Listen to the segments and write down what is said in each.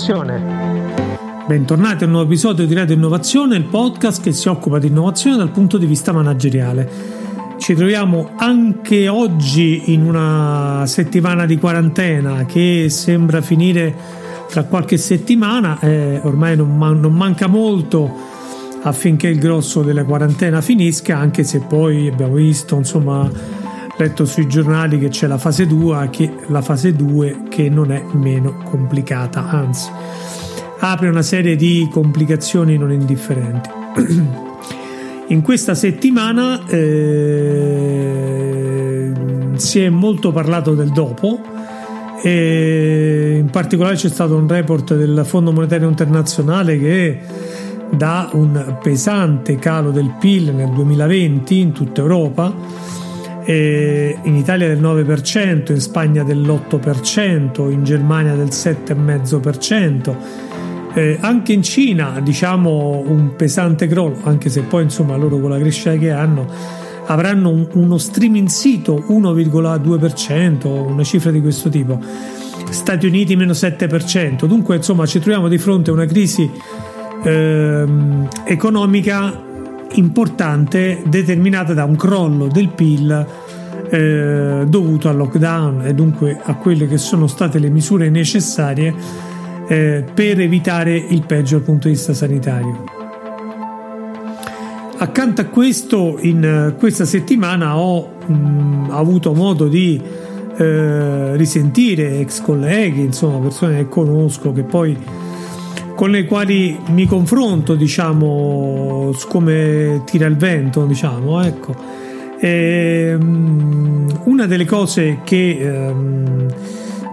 Innovazione. Bentornati a un nuovo episodio di Radio Innovazione, il podcast che si occupa di innovazione dal punto di vista manageriale. Ci troviamo anche oggi in una settimana di quarantena che sembra finire tra qualche settimana, eh, ormai non, man- non manca molto affinché il grosso della quarantena finisca, anche se poi abbiamo visto, insomma, letto sui giornali che c'è la fase 2 che, la fase 2 che non è meno complicata, anzi apre una serie di complicazioni non indifferenti. In questa settimana eh, si è molto parlato del dopo e in particolare c'è stato un report del Fondo Monetario Internazionale che dà un pesante calo del PIL nel 2020 in tutta Europa in Italia del 9%, in Spagna dell'8%, in Germania del 7,5%. Eh, anche in Cina diciamo un pesante crollo anche se poi insomma loro con la crescita che hanno avranno un, uno streaming sito 1,2% una cifra di questo tipo Stati Uniti meno 7% dunque insomma ci troviamo di fronte a una crisi eh, economica importante determinata da un crollo del PIL eh, dovuto al lockdown e dunque a quelle che sono state le misure necessarie eh, per evitare il peggio dal punto di vista sanitario. Accanto a questo, in questa settimana ho mh, avuto modo di eh, risentire ex colleghi, insomma persone che conosco, che poi con le quali mi confronto, diciamo, su come tira il vento, diciamo, ecco. E, um, una delle cose che um,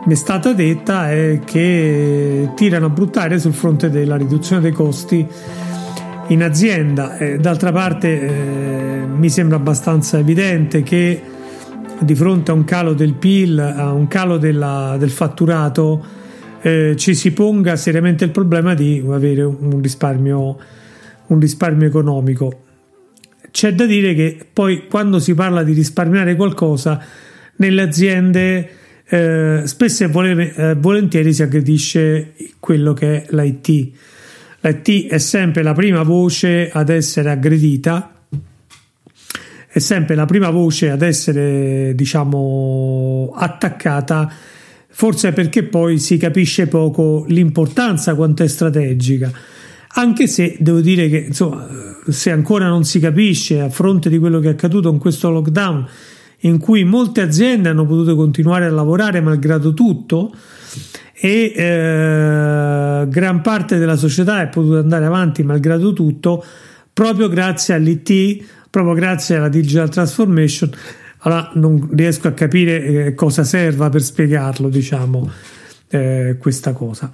mi è stata detta è che tirano a buttare sul fronte della riduzione dei costi in azienda. E, d'altra parte eh, mi sembra abbastanza evidente che di fronte a un calo del PIL, a un calo della, del fatturato, eh, ci si ponga seriamente il problema di avere un risparmio, un risparmio economico. C'è da dire che poi quando si parla di risparmiare qualcosa nelle aziende eh, spesso e eh, volentieri si aggredisce quello che è l'IT. L'IT è sempre la prima voce ad essere aggredita, è sempre la prima voce ad essere, diciamo, attaccata forse perché poi si capisce poco l'importanza quanto è strategica. Anche se devo dire che insomma, se ancora non si capisce a fronte di quello che è accaduto in questo lockdown, in cui molte aziende hanno potuto continuare a lavorare malgrado tutto e eh, gran parte della società è potuta andare avanti malgrado tutto proprio grazie all'IT, proprio grazie alla digital transformation allora non riesco a capire eh, cosa serva per spiegarlo, diciamo, eh, questa cosa.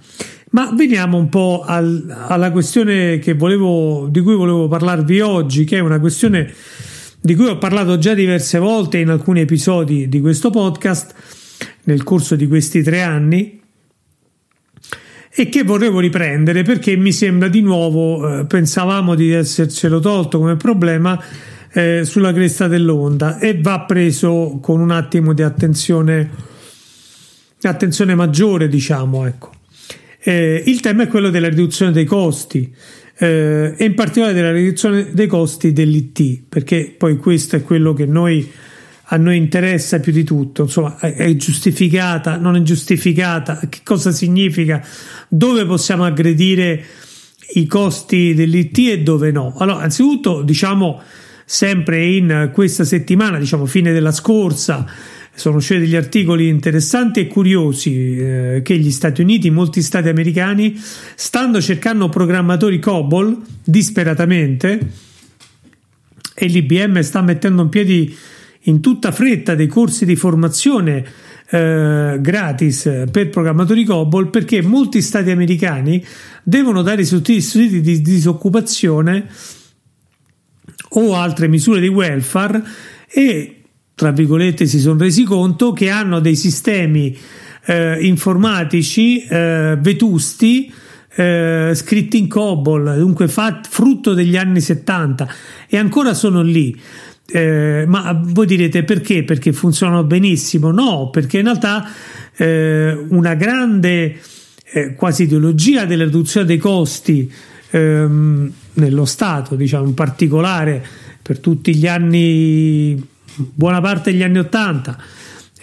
Ma veniamo un po' al, alla questione volevo, di cui volevo parlarvi oggi, che è una questione di cui ho parlato già diverse volte in alcuni episodi di questo podcast nel corso di questi tre anni e che volevo riprendere perché mi sembra di nuovo, eh, pensavamo di essercelo tolto come problema, eh, sulla cresta dell'onda e va preso con un attimo di attenzione, attenzione maggiore, diciamo. Ecco. Eh, il tema è quello della riduzione dei costi eh, e in particolare della riduzione dei costi dell'IT, perché poi questo è quello che noi, a noi interessa più di tutto. Insomma, è, giustificata, non è giustificata, che cosa significa, dove possiamo aggredire i costi dell'IT e dove no. Allora, anzitutto, diciamo sempre in questa settimana, diciamo fine della scorsa, sono usciti degli articoli interessanti e curiosi eh, che gli Stati Uniti, molti stati americani, stanno cercando programmatori COBOL disperatamente e l'IBM sta mettendo in piedi in tutta fretta dei corsi di formazione eh, gratis per programmatori COBOL perché molti stati americani devono dare i sussidi di disoccupazione o altre misure di welfare e tra virgolette si sono resi conto che hanno dei sistemi eh, informatici eh, vetusti eh, scritti in COBOL, dunque fat, frutto degli anni 70 e ancora sono lì. Eh, ma voi direte perché? Perché funzionano benissimo? No, perché in realtà eh, una grande eh, quasi ideologia della riduzione dei costi ehm, nello Stato, diciamo in particolare per tutti gli anni, buona parte degli anni 80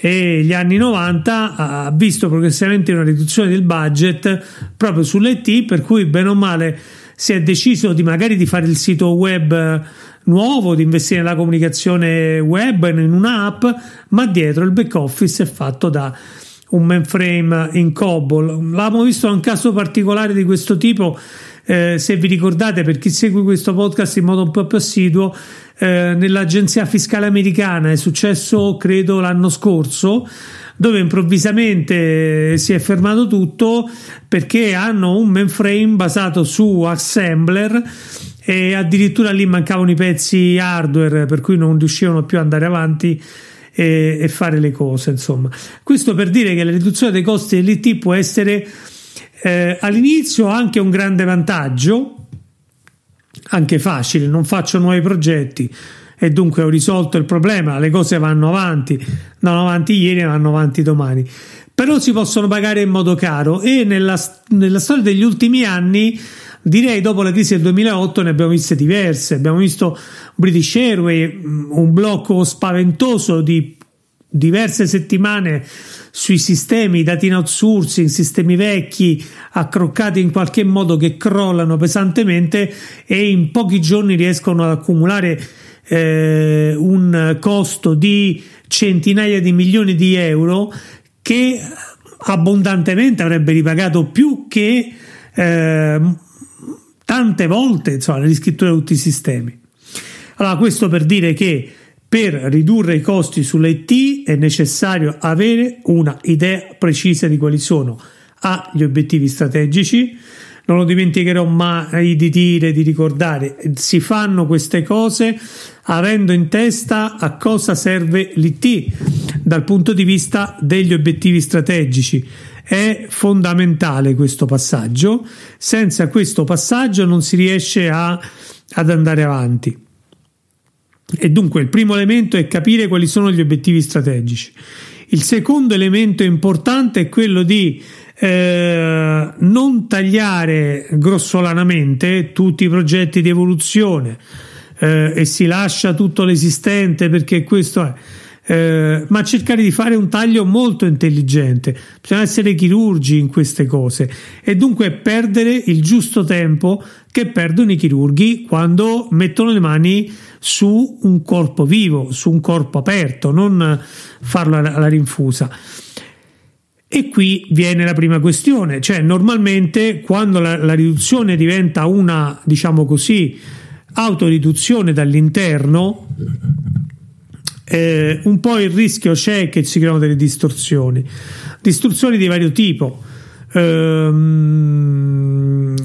e gli anni 90 ha visto progressivamente una riduzione del budget proprio sull'IT per cui bene o male si è deciso di magari di fare il sito web nuovo, di investire nella comunicazione web in un'app, ma dietro il back office è fatto da un mainframe in COBOL. L'abbiamo visto un caso particolare di questo tipo. Eh, se vi ricordate, per chi segue questo podcast in modo un po' più assiduo, eh, nell'agenzia fiscale americana è successo credo l'anno scorso dove improvvisamente si è fermato tutto perché hanno un mainframe basato su assembler e addirittura lì mancavano i pezzi hardware per cui non riuscivano più ad andare avanti e, e fare le cose insomma. Questo per dire che la riduzione dei costi dell'IT può essere eh, all'inizio anche un grande vantaggio anche facile non faccio nuovi progetti e dunque ho risolto il problema, le cose vanno avanti, vanno avanti ieri e vanno avanti domani. Però si possono pagare in modo caro e nella, nella storia degli ultimi anni direi dopo la crisi del 2008 ne abbiamo viste diverse abbiamo visto British Airways un blocco spaventoso di diverse settimane sui sistemi dati in outsourcing, sistemi vecchi accroccati in qualche modo che crollano pesantemente e in pochi giorni riescono ad accumulare eh, un costo di centinaia di milioni di euro che abbondantemente avrebbe ripagato più che eh, tante volte insomma, la riscrittura di tutti i sistemi. Allora, questo per dire che per ridurre i costi sull'IT è necessario avere una idea precisa di quali sono A, gli obiettivi strategici, non lo dimenticherò mai di dire, di ricordare, si fanno queste cose avendo in testa a cosa serve l'IT dal punto di vista degli obiettivi strategici. È fondamentale questo passaggio, senza questo passaggio non si riesce a, ad andare avanti. E dunque il primo elemento è capire quali sono gli obiettivi strategici. Il secondo elemento importante è quello di eh, non tagliare grossolanamente tutti i progetti di evoluzione eh, e si lascia tutto l'esistente perché questo è. Eh, ma cercare di fare un taglio molto intelligente. Bisogna essere chirurgi in queste cose e dunque perdere il giusto tempo che perdono i chirurghi quando mettono le mani su un corpo vivo, su un corpo aperto, non farlo alla rinfusa. E qui viene la prima questione, cioè normalmente quando la, la riduzione diventa una, diciamo così, autoriduzione dall'interno, eh, un po' il rischio c'è che si creano delle distorsioni, distorsioni di vario tipo. Ehm,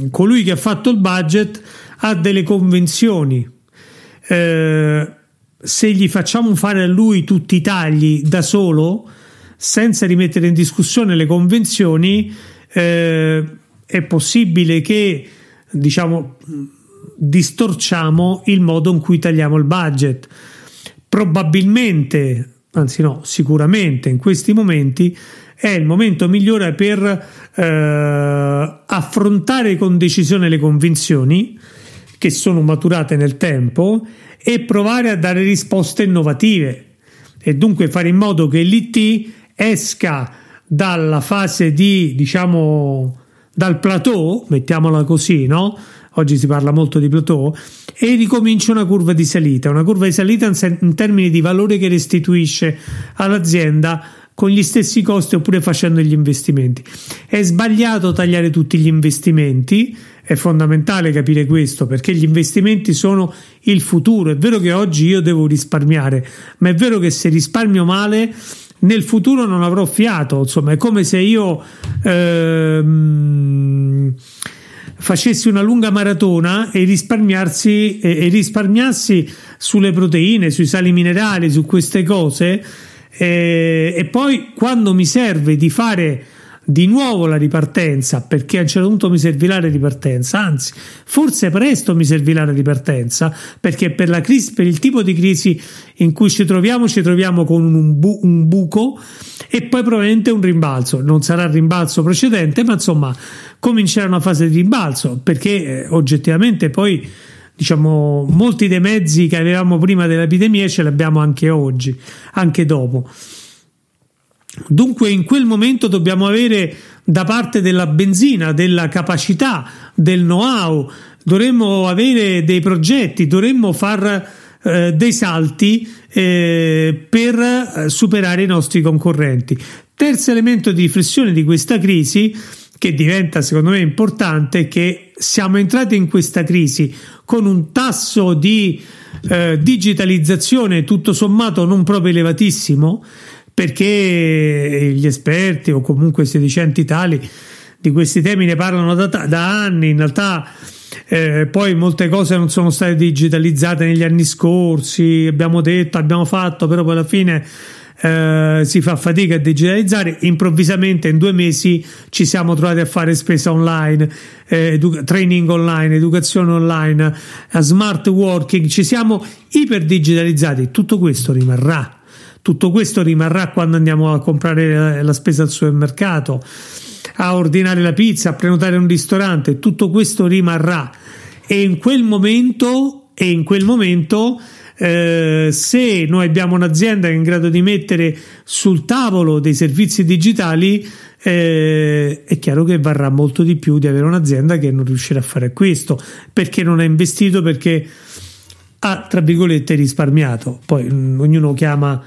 colui che ha fatto il budget ha delle convenzioni. Eh, se gli facciamo fare a lui tutti i tagli da solo, senza rimettere in discussione le convenzioni, eh, è possibile che diciamo distorciamo il modo in cui tagliamo il budget. Probabilmente, anzi no, sicuramente in questi momenti è il momento migliore per eh, affrontare con decisione le convinzioni che sono maturate nel tempo e provare a dare risposte innovative e dunque fare in modo che l'IT esca dalla fase di, diciamo, dal plateau, mettiamola così, no? Oggi si parla molto di plateau, e ricomincia una curva di salita, una curva di salita in termini di valore che restituisce all'azienda con gli stessi costi oppure facendo gli investimenti. È sbagliato tagliare tutti gli investimenti, è fondamentale capire questo perché gli investimenti sono il futuro. È vero che oggi io devo risparmiare, ma è vero che se risparmio male nel futuro non avrò fiato, insomma, è come se io ehm, facessi una lunga maratona e, risparmiarsi, e, e risparmiassi sulle proteine, sui sali minerali, su queste cose, e, e poi quando mi serve di fare di nuovo la ripartenza perché a un certo punto mi servirà la ripartenza anzi forse presto mi servirà la ripartenza perché per, la crisi, per il tipo di crisi in cui ci troviamo ci troviamo con un, bu- un buco e poi probabilmente un rimbalzo. Non sarà il rimbalzo precedente, ma insomma comincerà una fase di rimbalzo perché eh, oggettivamente poi diciamo molti dei mezzi che avevamo prima dell'epidemia ce li abbiamo anche oggi, anche dopo. Dunque in quel momento dobbiamo avere da parte della benzina, della capacità, del know-how, dovremmo avere dei progetti, dovremmo far eh, dei salti eh, per eh, superare i nostri concorrenti. Terzo elemento di riflessione di questa crisi che diventa secondo me importante è che siamo entrati in questa crisi con un tasso di eh, digitalizzazione tutto sommato non proprio elevatissimo perché gli esperti o comunque sedicenti tali di questi temi ne parlano da, da anni, in realtà eh, poi molte cose non sono state digitalizzate negli anni scorsi, abbiamo detto, abbiamo fatto, però poi alla fine eh, si fa fatica a digitalizzare, improvvisamente in due mesi ci siamo trovati a fare spesa online, eh, edu- training online, educazione online, smart working, ci siamo iper digitalizzati, tutto questo rimarrà tutto questo rimarrà quando andiamo a comprare la spesa al supermercato, a ordinare la pizza, a prenotare un ristorante, tutto questo rimarrà. E in quel momento, e in quel momento eh, se noi abbiamo un'azienda che è in grado di mettere sul tavolo dei servizi digitali, eh, è chiaro che varrà molto di più di avere un'azienda che non riuscirà a fare questo perché non ha investito, perché ha tra virgolette risparmiato. Poi mh, mm, ognuno chiama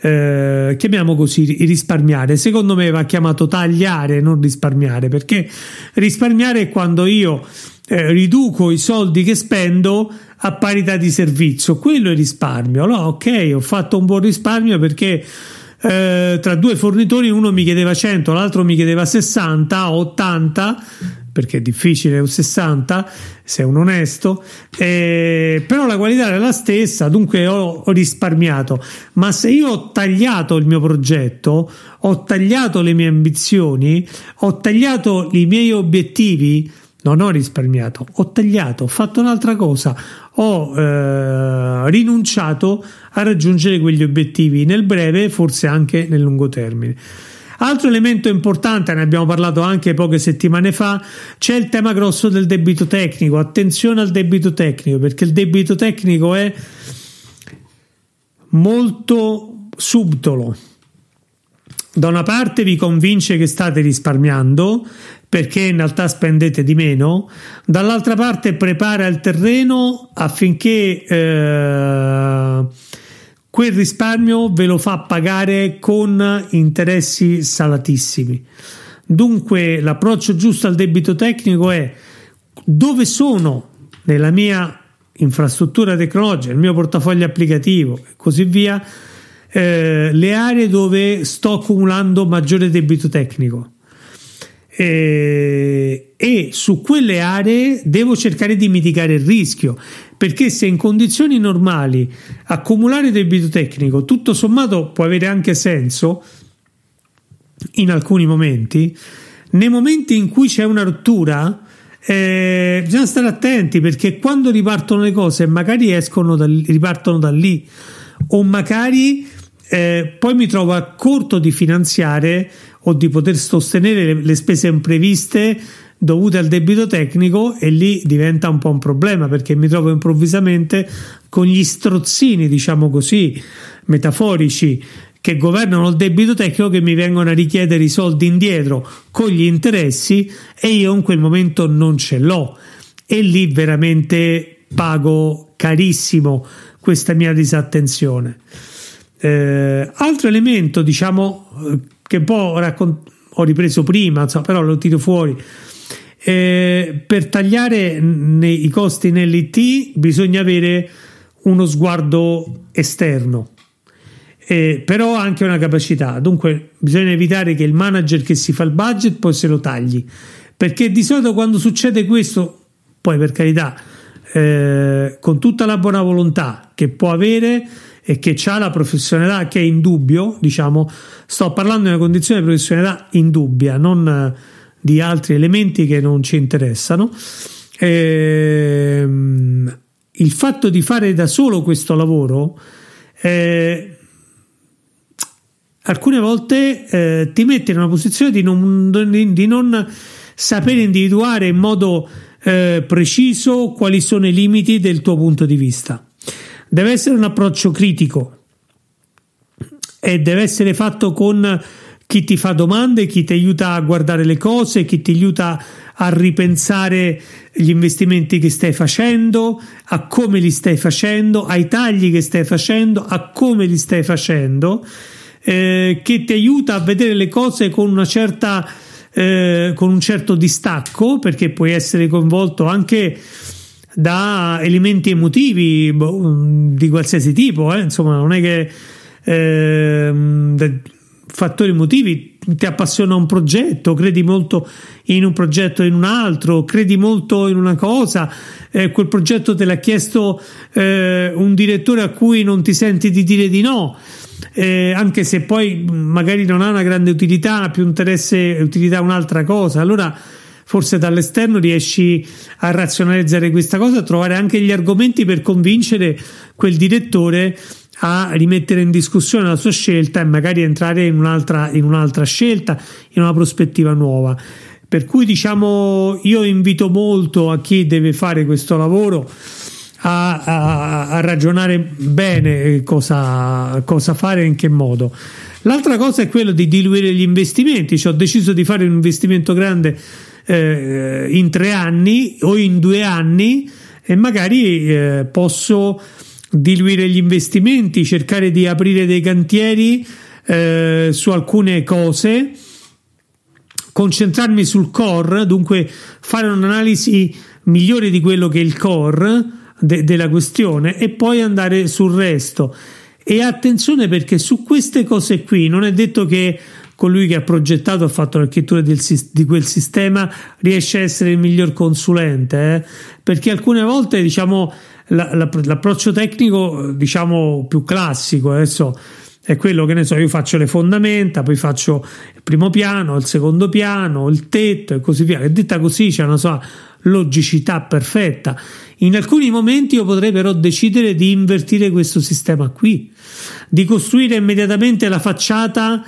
eh, chiamiamo così risparmiare. Secondo me va chiamato tagliare, non risparmiare, perché risparmiare è quando io eh, riduco i soldi che spendo a parità di servizio, quello è risparmio. No, ok, ho fatto un buon risparmio perché eh, tra due fornitori uno mi chiedeva 100, l'altro mi chiedeva 60 80 perché è difficile un 60 se è un onesto eh, però la qualità era la stessa dunque ho, ho, risparmiato. Ma se io ho tagliato il mio progetto ho tagliato le mie ambizioni ho tagliato i miei obiettivi non ho risparmiato ho tagliato ho fatto un'altra cosa ho eh, rinunciato a raggiungere quegli obiettivi nel breve forse anche nel lungo termine Altro elemento importante, ne abbiamo parlato anche poche settimane fa, c'è il tema grosso del debito tecnico. Attenzione al debito tecnico, perché il debito tecnico è molto subdolo. Da una parte vi convince che state risparmiando perché in realtà spendete di meno, dall'altra parte prepara il terreno affinché eh, quel risparmio ve lo fa pagare con interessi salatissimi. Dunque l'approccio giusto al debito tecnico è dove sono nella mia infrastruttura tecnologica, il mio portafoglio applicativo e così via, eh, le aree dove sto accumulando maggiore debito tecnico. Eh, e su quelle aree devo cercare di mitigare il rischio perché se in condizioni normali accumulare debito tecnico tutto sommato può avere anche senso in alcuni momenti, nei momenti in cui c'è una rottura eh, bisogna stare attenti perché quando ripartono le cose magari escono da, ripartono da lì. O magari eh, poi mi trovo a corto di finanziare o di poter sostenere le, le spese impreviste dovute al debito tecnico e lì diventa un po' un problema perché mi trovo improvvisamente con gli strozzini, diciamo così, metaforici che governano il debito tecnico che mi vengono a richiedere i soldi indietro con gli interessi e io in quel momento non ce l'ho e lì veramente pago carissimo questa mia disattenzione. Eh, altro elemento, diciamo, eh, che un po' raccont- ho ripreso prima, insomma, però lo tiro fuori eh, per tagliare nei, i costi nell'IT bisogna avere uno sguardo esterno, eh, però anche una capacità. Dunque bisogna evitare che il manager che si fa il budget poi se lo tagli, perché di solito quando succede questo, poi per carità, eh, con tutta la buona volontà che può avere e che ha la professionalità che è in dubbio, diciamo, sto parlando di una condizione di professionalità indubbia, non di altri elementi che non ci interessano. Ehm, il fatto di fare da solo questo lavoro eh, alcune volte eh, ti mette in una posizione di non, di non sapere individuare in modo eh, preciso quali sono i limiti del tuo punto di vista. Deve essere un approccio critico e deve essere fatto con chi ti fa domande, chi ti aiuta a guardare le cose, chi ti aiuta a ripensare gli investimenti che stai facendo, a come li stai facendo, ai tagli che stai facendo, a come li stai facendo, eh, che ti aiuta a vedere le cose con una certa eh, con un certo distacco perché puoi essere coinvolto anche da elementi emotivi boh, di qualsiasi tipo, eh? insomma non è che eh, fattori emotivi ti appassiona un progetto, credi molto in un progetto o in un altro, credi molto in una cosa, eh, quel progetto te l'ha chiesto eh, un direttore a cui non ti senti di dire di no eh, anche se poi magari non ha una grande utilità, ha più interesse e utilità un'altra cosa. Allora forse dall'esterno riesci a razionalizzare questa cosa, a trovare anche gli argomenti per convincere quel direttore a rimettere in discussione la sua scelta e magari entrare in un'altra, in un'altra scelta, in una prospettiva nuova. Per cui diciamo io invito molto a chi deve fare questo lavoro a, a, a ragionare bene cosa, cosa fare e in che modo. L'altra cosa è quello di diluire gli investimenti, cioè ho deciso di fare un investimento grande eh, in tre anni o in due anni e magari eh, posso diluire gli investimenti, cercare di aprire dei cantieri eh, su alcune cose, concentrarmi sul core, dunque fare un'analisi migliore di quello che è il core de- della questione e poi andare sul resto. E attenzione perché su queste cose qui non è detto che colui che ha progettato, ha fatto l'architettura del, di quel sistema, riesce a essere il miglior consulente, eh? perché alcune volte diciamo la, la, l'approccio tecnico diciamo più classico adesso è quello che ne so, io faccio le fondamenta, poi faccio il primo piano, il secondo piano, il tetto e così via. Che detta così c'è una sua logicità perfetta. In alcuni momenti io potrei però decidere di invertire questo sistema qui, di costruire immediatamente la facciata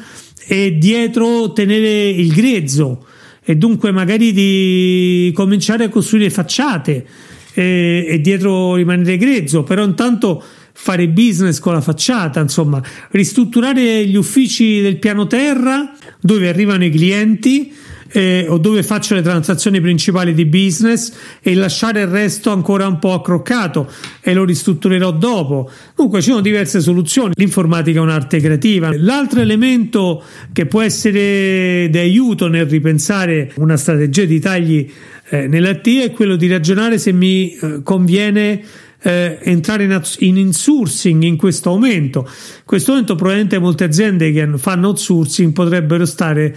e dietro tenere il grezzo e dunque magari di cominciare a costruire facciate e, e dietro rimanere grezzo, però intanto fare business con la facciata, insomma, ristrutturare gli uffici del piano terra dove arrivano i clienti eh, o dove faccio le transazioni principali di business e lasciare il resto ancora un po' accroccato e lo ristrutturerò dopo. Comunque ci sono diverse soluzioni. L'informatica è un'arte creativa. L'altro elemento che può essere di aiuto nel ripensare una strategia di tagli eh, nell'AT è quello di ragionare se mi eh, conviene eh, entrare in, in insourcing in questo momento. In questo momento probabilmente molte aziende che fanno outsourcing potrebbero stare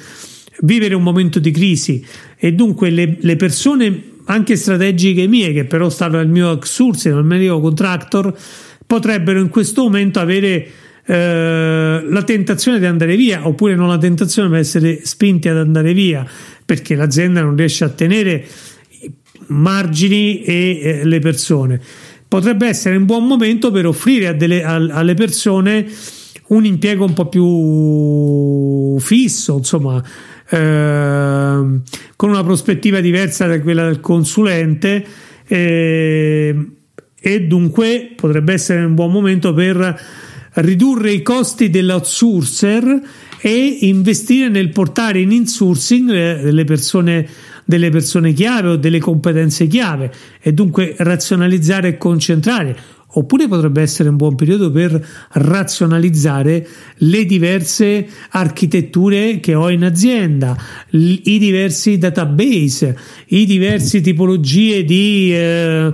vivere un momento di crisi e dunque le, le persone anche strategiche mie che però stanno nel mio outsourcing, nel mio contractor potrebbero in questo momento avere eh, la tentazione di andare via oppure non la tentazione ma essere spinti ad andare via perché l'azienda non riesce a tenere margini e eh, le persone. Potrebbe essere un buon momento per offrire delle, a, alle persone un impiego un po' più fisso insomma Ehm, con una prospettiva diversa da quella del consulente eh, e dunque potrebbe essere un buon momento per ridurre i costi dell'outsourcer e investire nel portare in insourcing delle persone, delle persone chiave o delle competenze chiave e dunque razionalizzare e concentrare. Oppure potrebbe essere un buon periodo per razionalizzare le diverse architetture che ho in azienda, i diversi database, i diversi tipologie di eh,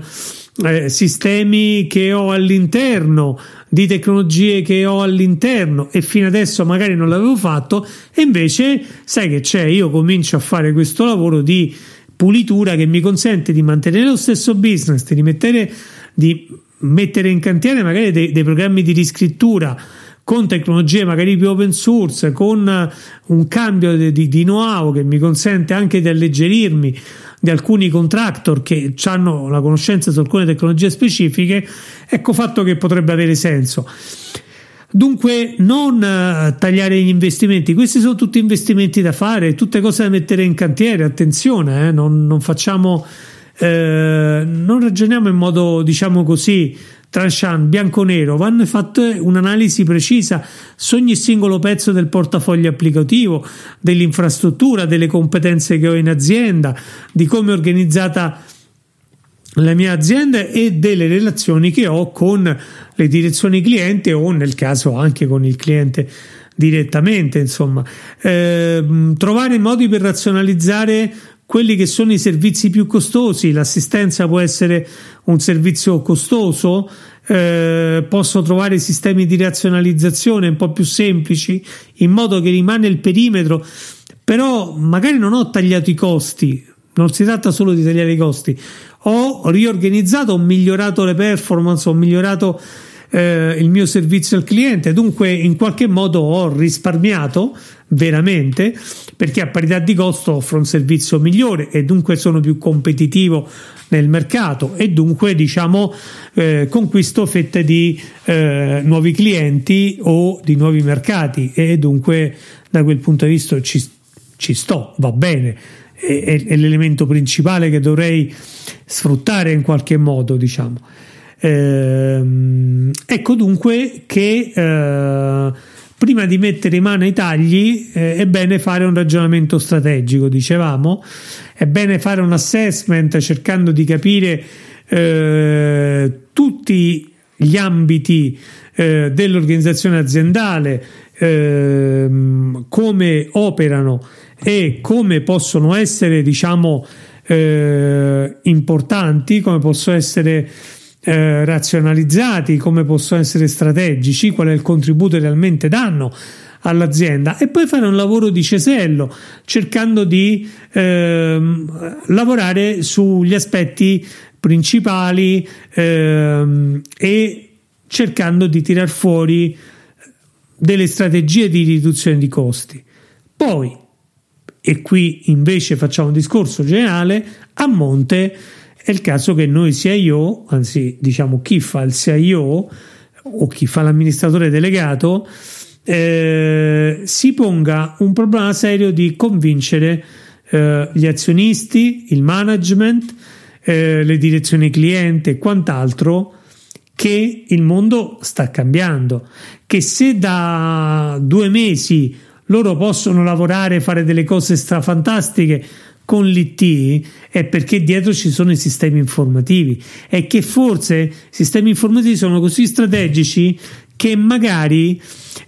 eh, sistemi che ho all'interno, di tecnologie che ho all'interno e fino adesso magari non l'avevo fatto e invece sai che c'è, io comincio a fare questo lavoro di pulitura che mi consente di mantenere lo stesso business, di mettere di mettere in cantiere magari dei, dei programmi di riscrittura con tecnologie magari più open source, con un cambio di, di, know-how che mi consente anche di alleggerirmi di alcuni contractor che hanno la conoscenza su alcune tecnologie specifiche, ecco fatto che potrebbe avere senso. Dunque, non uh, tagliare gli investimenti, questi sono tutti investimenti da fare, tutte cose da mettere in cantiere. Attenzione, eh, non, non, facciamo, eh, non ragioniamo in modo diciamo così tranchant, bianco-nero, vanno fatte un'analisi precisa su ogni singolo pezzo del portafoglio applicativo, dell'infrastruttura, delle competenze che ho in azienda, di come è organizzata la mia azienda e delle relazioni che ho con le direzioni cliente o nel caso anche con il cliente direttamente insomma. Eh, trovare modi per razionalizzare quelli che sono i servizi più costosi l'assistenza può essere un servizio costoso eh, posso trovare sistemi di razionalizzazione un po' più semplici in modo che rimane il perimetro. Però magari non ho tagliato i costi non si tratta solo di tagliare i costi. Ho riorganizzato, ho migliorato le performance, ho migliorato eh, il mio servizio al cliente, dunque in qualche modo ho risparmiato veramente perché a parità di costo offro un servizio migliore e dunque sono più competitivo nel mercato e dunque diciamo eh, conquisto fette di eh, nuovi clienti o di nuovi mercati e dunque da quel punto di vista ci, ci sto, va bene è, è, l'elemento principale che dovrei sfruttare in qualche modo, diciamo. Ehm, ecco dunque che eh, prima di mettere mano ai tagli eh, è bene fare un ragionamento strategico, dicevamo, è bene fare un assessment cercando di capire eh, tutti gli ambiti eh, dell'organizzazione aziendale, ehm, come operano e come possono essere, diciamo, eh, importanti, come possono essere eh, razionalizzati, come possono essere strategici, qual è il contributo che realmente danno all'azienda e poi fare un lavoro di cesello cercando di eh, lavorare sugli aspetti principali eh, e cercando di tirar fuori delle strategie di riduzione di costi. Poi e qui invece facciamo un discorso generale, a monte è il caso che noi CIO, anzi diciamo chi fa il CIO o chi fa l'amministratore delegato, eh, si ponga un problema serio di convincere eh, gli azionisti, il management, eh, le direzioni cliente e quant'altro che il mondo sta cambiando, che se da due mesi loro possono lavorare e fare delle cose strafantastiche con l'IT è perché dietro ci sono i sistemi informativi. E che forse i sistemi informativi sono così strategici che magari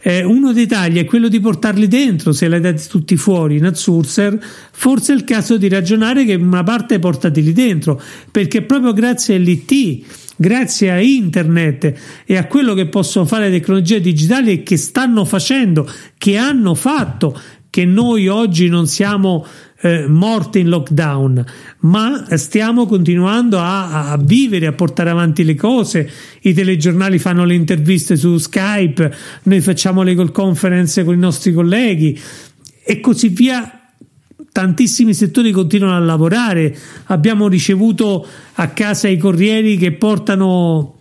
eh, uno dei tagli è quello di portarli dentro, se li hai dati tutti fuori in outsourcer, forse è il caso di ragionare che una parte portateli dentro, perché proprio grazie all'IT grazie a internet e a quello che possono fare le tecnologie digitali e che stanno facendo, che hanno fatto, che noi oggi non siamo eh, morti in lockdown, ma stiamo continuando a, a, vivere, a portare avanti le cose. I telegiornali fanno le interviste su Skype, noi facciamo le call conference con i nostri colleghi e così via tantissimi settori continuano a lavorare. Abbiamo ricevuto a casa i corrieri che portano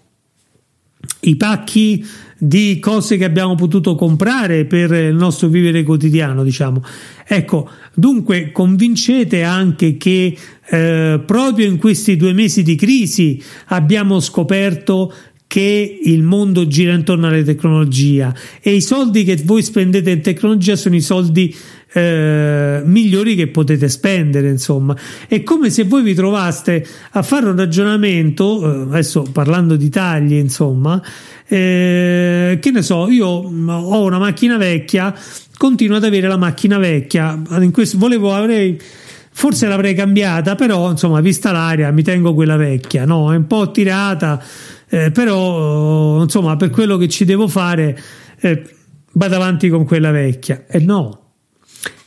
i pacchi di cose che abbiamo potuto comprare per il nostro vivere quotidiano, diciamo. Ecco, dunque convincete anche che eh, proprio in questi due mesi di crisi abbiamo scoperto che il mondo gira intorno alla tecnologia e i soldi che voi spendete in tecnologia sono i soldi eh, migliori che potete spendere insomma. È come se voi vi trovaste a fare un ragionamento eh, adesso parlando di tagli insomma eh, che ne so io ho una macchina vecchia continuo ad avere la macchina vecchia. In questo volevo avrei forse l'avrei cambiata però insomma vista l'aria mi tengo quella vecchia no? È un po' tirata eh, però insomma per quello che ci devo fare eh, vado avanti con quella vecchia. E no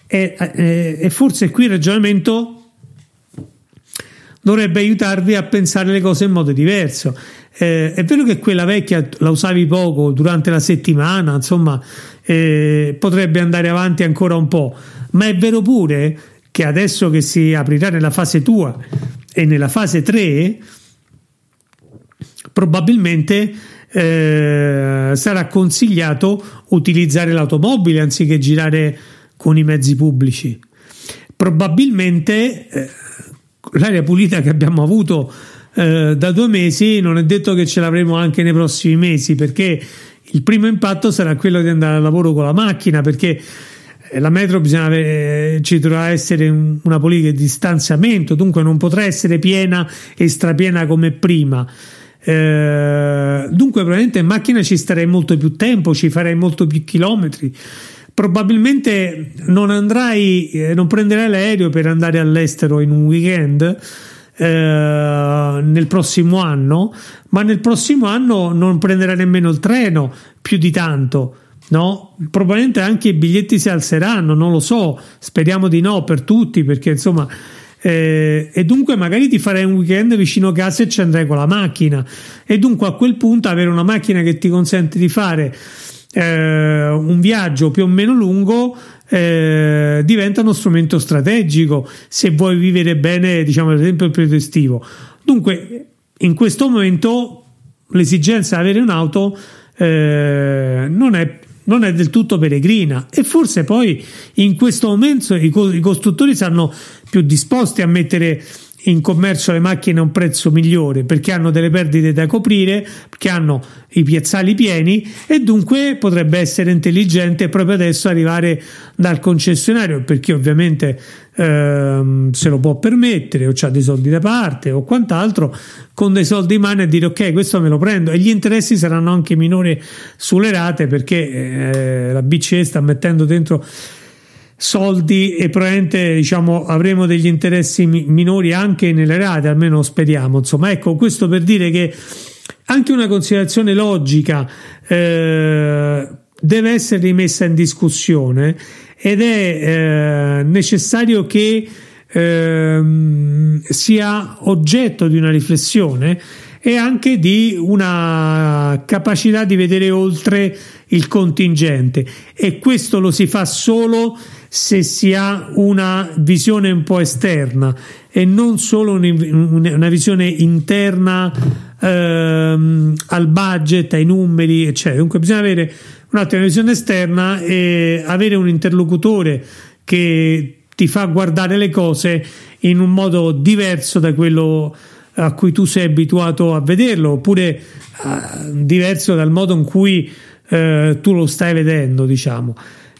e, e, e forse qui il ragionamento dovrebbe aiutarvi a pensare le cose in modo diverso. Eh, è vero che quella vecchia la usavi poco durante la settimana, insomma, eh, potrebbe andare avanti ancora un po', ma è vero pure che adesso che si aprirà nella fase tua e nella fase 3, probabilmente eh, sarà consigliato utilizzare l'automobile anziché girare con i mezzi pubblici. Probabilmente eh, l'aria pulita che abbiamo avuto eh, da due mesi non è detto che ce l'avremo anche nei prossimi mesi perché il primo impatto sarà quello di andare al lavoro con la macchina perché eh, la metro avere, ci dovrà essere una politica di distanziamento, dunque non potrà essere piena e strapiena come prima. Eh, dunque, probabilmente in macchina ci starei molto più tempo, ci farei molto più chilometri. Probabilmente non andrai, eh, non prenderai l'aereo per andare all'estero in un weekend. Eh, nel prossimo anno, ma nel prossimo anno non prenderai nemmeno il treno più di tanto no? Probabilmente anche i biglietti si alzeranno, non lo so, speriamo di no per tutti, perché insomma. Eh, e dunque magari ti farei un weekend vicino a casa e ci andrai con la macchina e dunque a quel punto avere una macchina che ti consente di fare eh, un viaggio più o meno lungo eh, diventa uno strumento strategico se vuoi vivere bene diciamo ad esempio il periodo estivo. Dunque in questo momento l'esigenza di avere un'auto eh, non è non è del tutto peregrina. E forse poi in questo momento i, i costruttori saranno più disposti a mettere in commercio le macchine a un prezzo migliore perché hanno delle perdite da coprire, perché hanno i piazzali pieni e dunque potrebbe essere intelligente proprio adesso arrivare dal concessionario perché ovviamente ehm, se lo può permettere o ha dei soldi da parte o quant'altro con dei soldi in mano e dire ok questo me lo prendo e gli interessi saranno anche minori sulle rate perché eh, la BCE sta mettendo dentro soldi e probabilmente diciamo avremo degli interessi minori anche nelle rate almeno speriamo. Insomma ecco questo per dire che anche una considerazione logica eh, deve essere rimessa in discussione ed è eh, necessario che eh, sia oggetto di una riflessione e anche di una capacità di vedere oltre il contingente. E questo lo si fa solo se si ha una visione un po' esterna e non solo una visione interna ehm, al budget, ai numeri, eccetera. Dunque bisogna avere un'altra visione esterna e avere un interlocutore che ti fa guardare le cose in un modo diverso da quello a cui tu sei abituato a vederlo, oppure uh, diverso dal modo in cui uh, tu lo stai vedendo, diciamo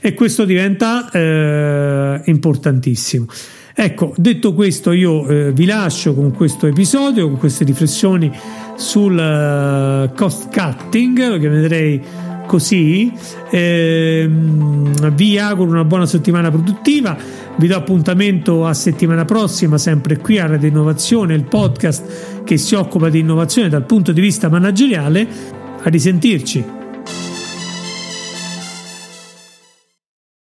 e questo diventa eh, importantissimo. Ecco, detto questo, io eh, vi lascio con questo episodio, con queste riflessioni sul uh, cost cutting, lo chiamerei così. Eh, vi auguro una buona settimana produttiva. Vi do appuntamento a settimana prossima, sempre qui a Radio Innovazione, il podcast che si occupa di innovazione dal punto di vista manageriale. A risentirci.